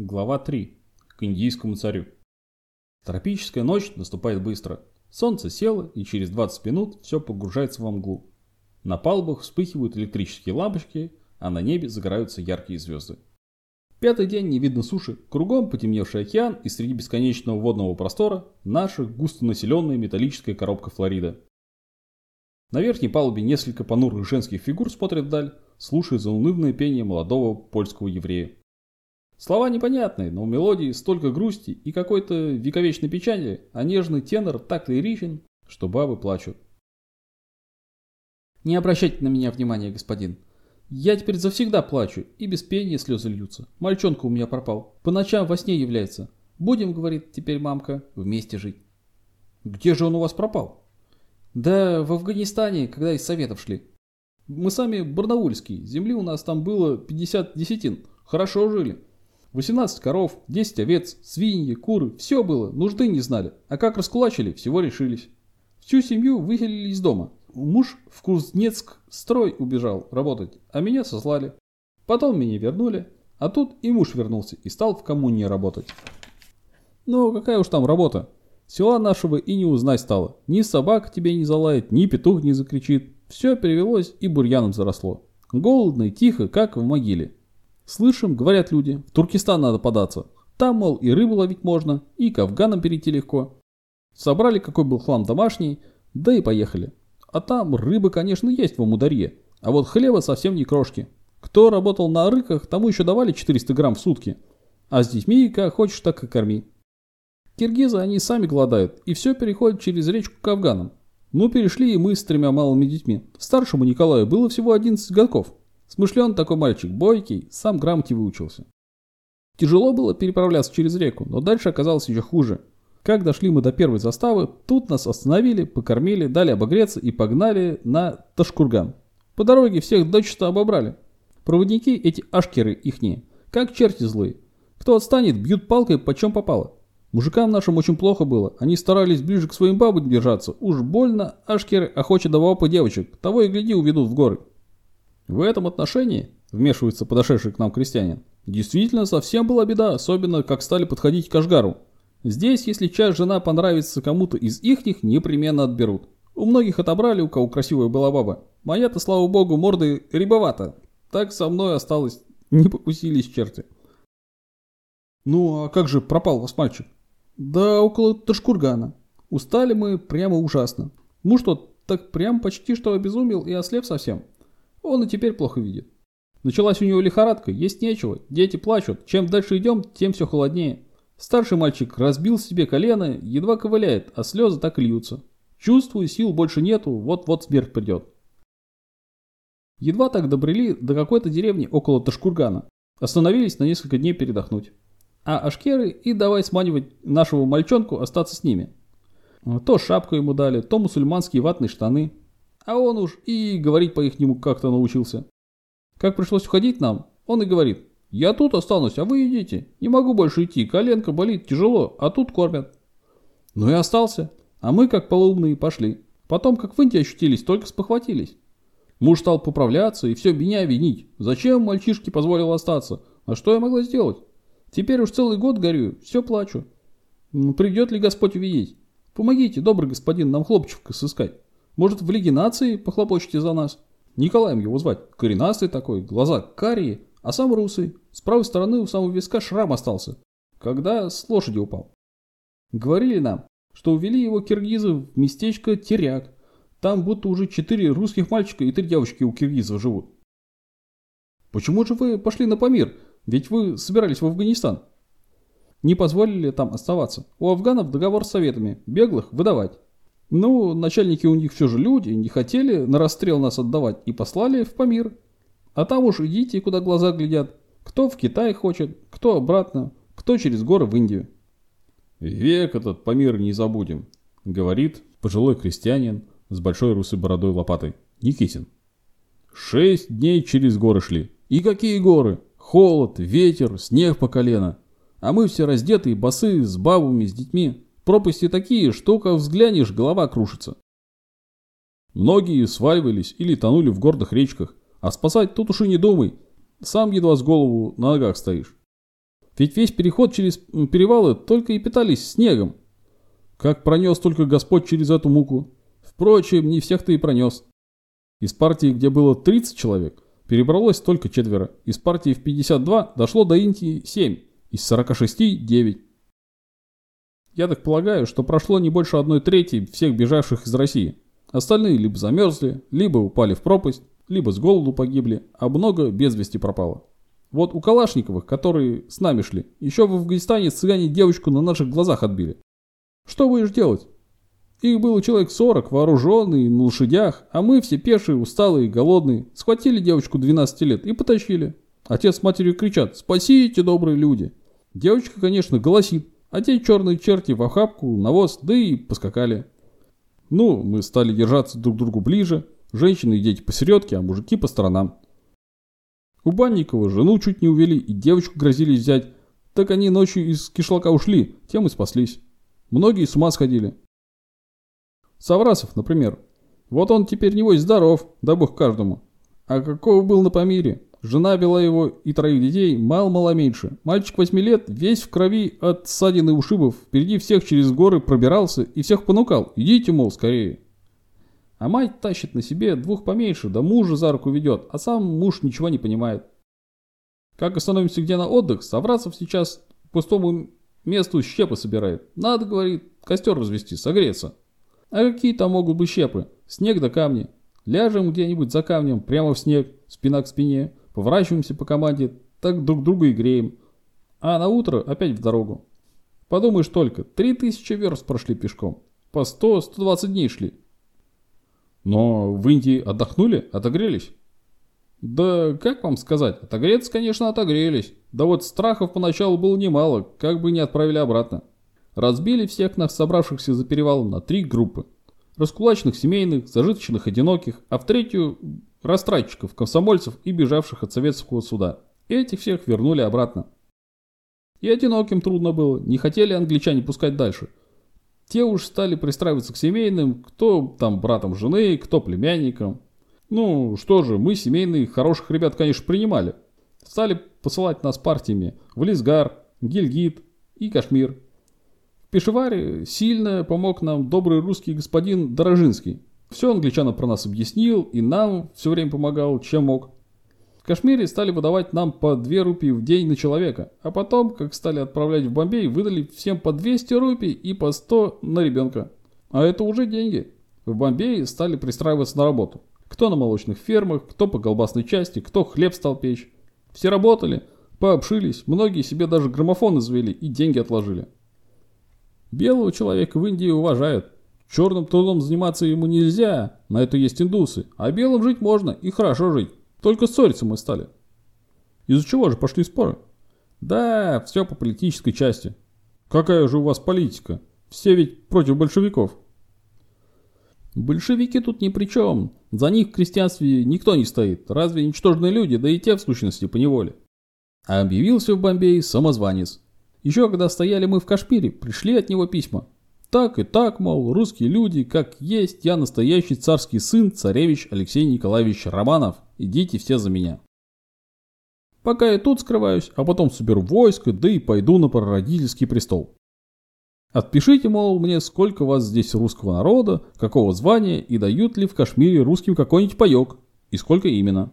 Глава 3. К индийскому царю. Тропическая ночь наступает быстро. Солнце село, и через 20 минут все погружается во мглу. На палубах вспыхивают электрические лампочки, а на небе загораются яркие звезды. Пятый день не видно суши, кругом потемневший океан, и среди бесконечного водного простора наша густонаселенная металлическая коробка Флорида. На верхней палубе несколько понурых женских фигур смотрят вдаль, слушая заунывное пение молодого польского еврея. Слова непонятные, но в мелодии столько грусти и какой-то вековечной печали, а нежный тенор так лиричен, что бабы плачут. Не обращайте на меня внимания, господин. Я теперь завсегда плачу, и без пения слезы льются. Мальчонка у меня пропал. По ночам во сне является. Будем, говорит теперь мамка, вместе жить. Где же он у вас пропал? Да в Афганистане, когда из советов шли. Мы сами барнаульские, земли у нас там было 50 десятин. Хорошо жили. 18 коров, 10 овец, свиньи, куры, все было, нужды не знали. А как раскулачили, всего решились. Всю семью выселили из дома. Муж в Кузнецк строй убежал работать, а меня сослали. Потом меня вернули, а тут и муж вернулся и стал в коммуне работать. Ну, какая уж там работа. Села нашего и не узнать стало. Ни собака тебе не залает, ни петух не закричит. Все перевелось и бурьяном заросло. Голодно и тихо, как в могиле. Слышим, говорят люди, в Туркестан надо податься. Там, мол, и рыбу ловить можно, и к афганам перейти легко. Собрали, какой был хлам домашний, да и поехали. А там рыбы, конечно, есть в Амударье, а вот хлеба совсем не крошки. Кто работал на рыках, тому еще давали 400 грамм в сутки. А с детьми, как хочешь, так и корми. Киргизы, они сами голодают, и все переходит через речку к афганам. Ну, перешли и мы с тремя малыми детьми. Старшему Николаю было всего 11 годков. Смышлен такой мальчик, бойкий, сам грамоте выучился. Тяжело было переправляться через реку, но дальше оказалось еще хуже. Как дошли мы до первой заставы, тут нас остановили, покормили, дали обогреться и погнали на Ташкурган. По дороге всех дочисто обобрали. Проводники эти ашкеры ихние, как черти злые. Кто отстанет, бьют палкой, почем попало. Мужикам нашим очень плохо было, они старались ближе к своим бабам держаться. Уж больно ашкеры охочут до по девочек, того и гляди уведут в горы. В этом отношении, вмешивается подошедший к нам крестьянин, действительно совсем была беда, особенно как стали подходить к Ашгару. Здесь, если часть жена понравится кому-то из ихних, непременно отберут. У многих отобрали, у кого красивая была баба. Моя-то, слава богу, морды рябовата. Так со мной осталось, не покусились черти. Ну, а как же пропал вас мальчик? Да около Ташкургана. Устали мы прямо ужасно. Муж тот так прям почти что обезумел и ослеп совсем. Он и теперь плохо видит. Началась у него лихорадка, есть нечего, дети плачут. Чем дальше идем, тем все холоднее. Старший мальчик разбил себе колено, едва ковыляет, а слезы так и льются. Чувствую, сил больше нету, вот-вот смерть придет. Едва так добрели до какой-то деревни около Ташкургана. Остановились на несколько дней передохнуть. А ашкеры и давай сманивать нашего мальчонку остаться с ними. То шапку ему дали, то мусульманские ватные штаны, а он уж и говорить по-ихнему как-то научился. Как пришлось уходить нам, он и говорит, я тут останусь, а вы идите. Не могу больше идти, коленка болит тяжело, а тут кормят. Ну и остался. А мы, как полумные, пошли. Потом, как в Индии ощутились, только спохватились. Муж стал поправляться и все меня винить. Зачем мальчишке позволил остаться? А что я могла сделать? Теперь уж целый год горю, все плачу. Придет ли Господь увидеть? Помогите, добрый господин, нам хлопчика сыскать. Может, в Лиге нации похлопочете за нас? Николаем его звать. Коренастый такой, глаза карие, а сам русый. С правой стороны у самого виска шрам остался, когда с лошади упал. Говорили нам, что увели его киргизы в местечко Теряк. Там будто уже четыре русских мальчика и три девочки у киргизов живут. Почему же вы пошли на Памир? Ведь вы собирались в Афганистан. Не позволили там оставаться. У афганов договор с советами. Беглых выдавать. Ну, начальники у них все же люди, не хотели на расстрел нас отдавать и послали в Памир. А там уж идите, куда глаза глядят. Кто в Китай хочет, кто обратно, кто через горы в Индию. Век этот Памир не забудем, говорит пожилой крестьянин с большой русой бородой лопатой. Никитин. Шесть дней через горы шли. И какие горы? Холод, ветер, снег по колено. А мы все раздетые, босые, с бабами, с детьми. Пропасти такие, что как взглянешь, голова крушится. Многие сваливались или тонули в гордых речках, а спасать тут уж и не думай, сам едва с голову на ногах стоишь. Ведь весь переход через перевалы только и питались снегом. Как пронес только Господь через эту муку. Впрочем, не всех-то и пронес. Из партии, где было 30 человек, перебралось только четверо. Из партии в 52 дошло до Индии 7, из 46 – 9. Я так полагаю, что прошло не больше одной трети всех бежавших из России. Остальные либо замерзли, либо упали в пропасть, либо с голоду погибли, а много без вести пропало. Вот у Калашниковых, которые с нами шли, еще в Афганистане цыгане девочку на наших глазах отбили. Что будешь делать? Их было человек 40, вооруженные, на лошадях, а мы все пешие, усталые, голодные. Схватили девочку 12 лет и потащили. Отец с матерью кричат «Спасите, добрые люди!» Девочка, конечно, голосит, а те черные черти в охапку, навоз, да и поскакали. Ну, мы стали держаться друг к другу ближе, женщины и дети посередке, а мужики по сторонам. У Банникова жену чуть не увели и девочку грозились взять. Так они ночью из кишлака ушли, тем и спаслись. Многие с ума сходили. Саврасов, например. Вот он теперь небось здоров, да бог каждому. А какого был на Памире? Жена вела его и троих детей, мало-мало меньше. Мальчик восьми лет, весь в крови от ссадин и ушибов, впереди всех через горы пробирался и всех понукал. Идите, мол, скорее. А мать тащит на себе двух поменьше, да мужа за руку ведет, а сам муж ничего не понимает. Как остановимся где на отдых, Саврасов сейчас пустому месту щепы собирает. Надо, говорит, костер развести, согреться. А какие там могут быть щепы? Снег да камни. Ляжем где-нибудь за камнем, прямо в снег, спина к спине, поворачиваемся по команде, так друг друга и греем. А на утро опять в дорогу. Подумаешь только, три тысячи верст прошли пешком. По сто, сто двадцать дней шли. Но в Индии отдохнули, отогрелись? Да как вам сказать, отогреться, конечно, отогрелись. Да вот страхов поначалу было немало, как бы не отправили обратно. Разбили всех нас, собравшихся за перевалом, на три группы. Раскулачных семейных, зажиточных одиноких, а в третью – растратчиков, комсомольцев и бежавших от советского суда. Этих всех вернули обратно. И одиноким трудно было, не хотели англичане пускать дальше. Те уж стали пристраиваться к семейным, кто там братом жены, кто племянником. Ну, что же, мы семейные хороших ребят, конечно, принимали. Стали посылать нас партиями в Лисгар, Гильгит и Кашмир. В Пешеваре сильно помог нам добрый русский господин Дорожинский. Все англичанам про нас объяснил и нам все время помогал, чем мог. В Кашмире стали выдавать нам по 2 рупии в день на человека, а потом, как стали отправлять в Бомбей, выдали всем по 200 рупий и по 100 на ребенка. А это уже деньги. В Бомбее стали пристраиваться на работу. Кто на молочных фермах, кто по колбасной части, кто хлеб стал печь. Все работали, пообшились, многие себе даже граммофоны завели и деньги отложили. Белого человека в Индии уважают. Черным трудом заниматься ему нельзя, на это есть индусы. А белым жить можно и хорошо жить. Только ссориться мы стали. Из-за чего же пошли споры? Да, все по политической части. Какая же у вас политика? Все ведь против большевиков. Большевики тут ни при чем. За них в крестьянстве никто не стоит. Разве ничтожные люди, да и те в сущности по неволе. А объявился в Бомбее самозванец. Еще когда стояли мы в Кашмире, пришли от него письма. Так и так, мол, русские люди, как есть, я настоящий царский сын, царевич Алексей Николаевич Романов. Идите все за меня. Пока я тут скрываюсь, а потом соберу войско, да и пойду на прародительский престол. Отпишите, мол, мне, сколько вас здесь русского народа, какого звания и дают ли в Кашмире русским какой-нибудь паек, и сколько именно.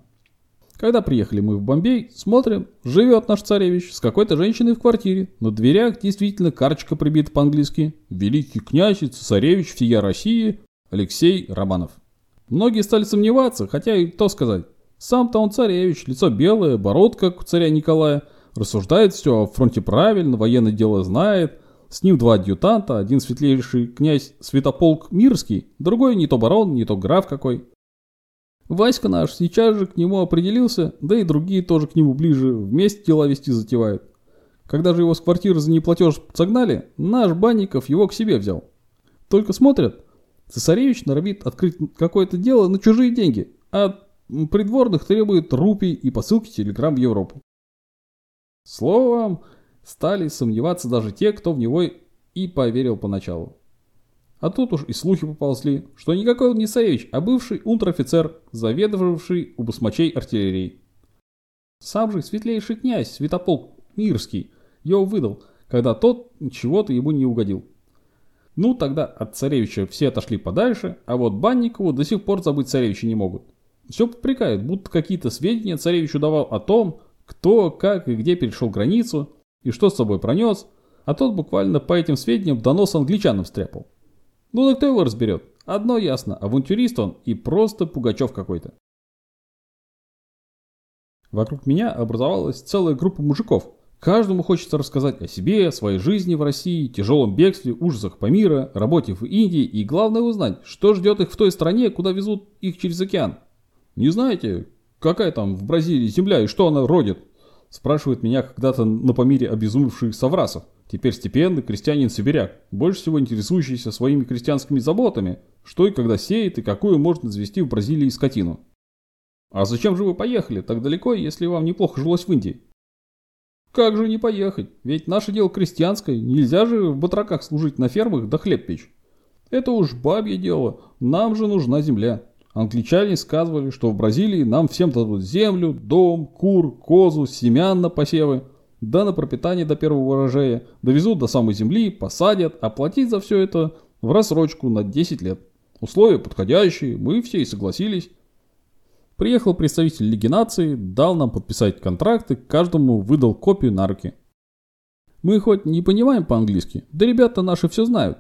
Когда приехали мы в Бомбей, смотрим, живет наш царевич с какой-то женщиной в квартире. На дверях действительно карточка прибита по-английски. Великий князь и царевич всея России Алексей Романов. Многие стали сомневаться, хотя и то сказать. Сам-то он царевич, лицо белое, бородка, как у царя Николая. Рассуждает все, о фронте правильно, военное дело знает. С ним два адъютанта, один светлейший князь Святополк Мирский, другой не то барон, не то граф какой. Васька наш сейчас же к нему определился, да и другие тоже к нему ближе, вместе дела вести затевают. Когда же его с квартиры за неплатеж согнали, наш Банников его к себе взял. Только смотрят, цесаревич норовит открыть какое-то дело на чужие деньги, а придворных требует рупий и посылки телеграмм в Европу. Словом, стали сомневаться даже те, кто в него и поверил поначалу. А тут уж и слухи поползли, что никакой он не Саевич, а бывший унтер-офицер, заведовавший у басмачей артиллерией. Сам же светлейший князь Святополк Мирский его выдал, когда тот чего-то ему не угодил. Ну, тогда от царевича все отошли подальше, а вот Банникову до сих пор забыть царевича не могут. Все попрекают, будто какие-то сведения царевичу давал о том, кто, как и где перешел границу, и что с собой пронес, а тот буквально по этим сведениям донос англичанам стряпал. Ну да кто его разберет? Одно ясно, авантюрист он и просто Пугачев какой-то. Вокруг меня образовалась целая группа мужиков. Каждому хочется рассказать о себе, о своей жизни в России, тяжелом бегстве, ужасах Памира, работе в Индии и главное узнать, что ждет их в той стране, куда везут их через океан. Не знаете, какая там в Бразилии земля и что она родит? Спрашивает меня когда-то на Памире обезумевший Саврасов. Теперь степенный крестьянин-сибиряк, больше всего интересующийся своими крестьянскими заботами, что и когда сеет и какую можно завести в Бразилии скотину. А зачем же вы поехали так далеко, если вам неплохо жилось в Индии? Как же не поехать? Ведь наше дело крестьянское, нельзя же в батраках служить на фермах да хлеб печь. Это уж бабье дело, нам же нужна земля. Англичане сказывали, что в Бразилии нам всем дадут землю, дом, кур, козу, семян на посевы, да на пропитание до первого урожая, довезут до самой земли, посадят, а платить за все это в рассрочку на 10 лет. Условия подходящие, мы все и согласились. Приехал представитель Лиги наций, дал нам подписать контракты, каждому выдал копию на руки. Мы хоть не понимаем по-английски, да ребята наши все знают.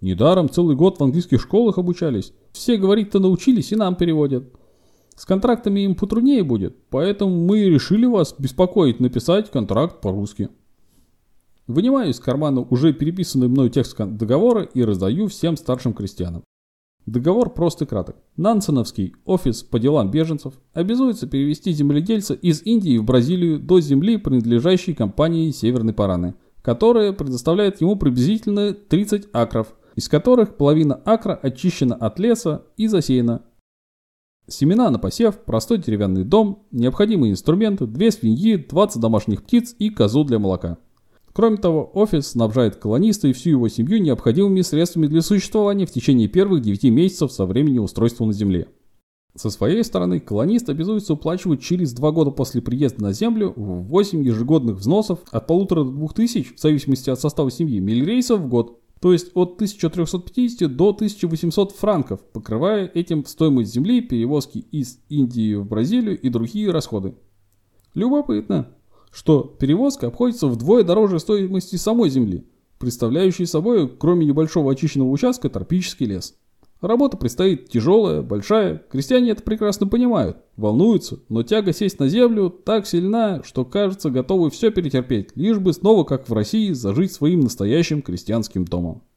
Недаром целый год в английских школах обучались. Все говорить-то научились и нам переводят. С контрактами им потруднее будет, поэтому мы и решили вас беспокоить написать контракт по-русски. Вынимаю из кармана уже переписанный мной текст договора и раздаю всем старшим крестьянам. Договор прост и краток. Нансеновский офис по делам беженцев обязуется перевести земледельца из Индии в Бразилию до земли, принадлежащей компании Северной Параны, которая предоставляет ему приблизительно 30 акров, из которых половина акра очищена от леса и засеяна. Семена на посев, простой деревянный дом, необходимые инструменты, две свиньи, 20 домашних птиц и козу для молока. Кроме того, офис снабжает колониста и всю его семью необходимыми средствами для существования в течение первых 9 месяцев со времени устройства на Земле. Со своей стороны, колонист обязуется уплачивать через 2 года после приезда на Землю 8 ежегодных взносов от 1,5 до 2000, в зависимости от состава семьи, миль-рейсов в год, то есть от 1350 до 1800 франков, покрывая этим стоимость земли, перевозки из Индии в Бразилию и другие расходы. Любопытно что перевозка обходится вдвое дороже стоимости самой земли, представляющей собой, кроме небольшого очищенного участка, тропический лес. Работа предстоит тяжелая, большая, крестьяне это прекрасно понимают, волнуются, но тяга сесть на землю так сильна, что кажется готовы все перетерпеть, лишь бы снова, как в России, зажить своим настоящим крестьянским домом.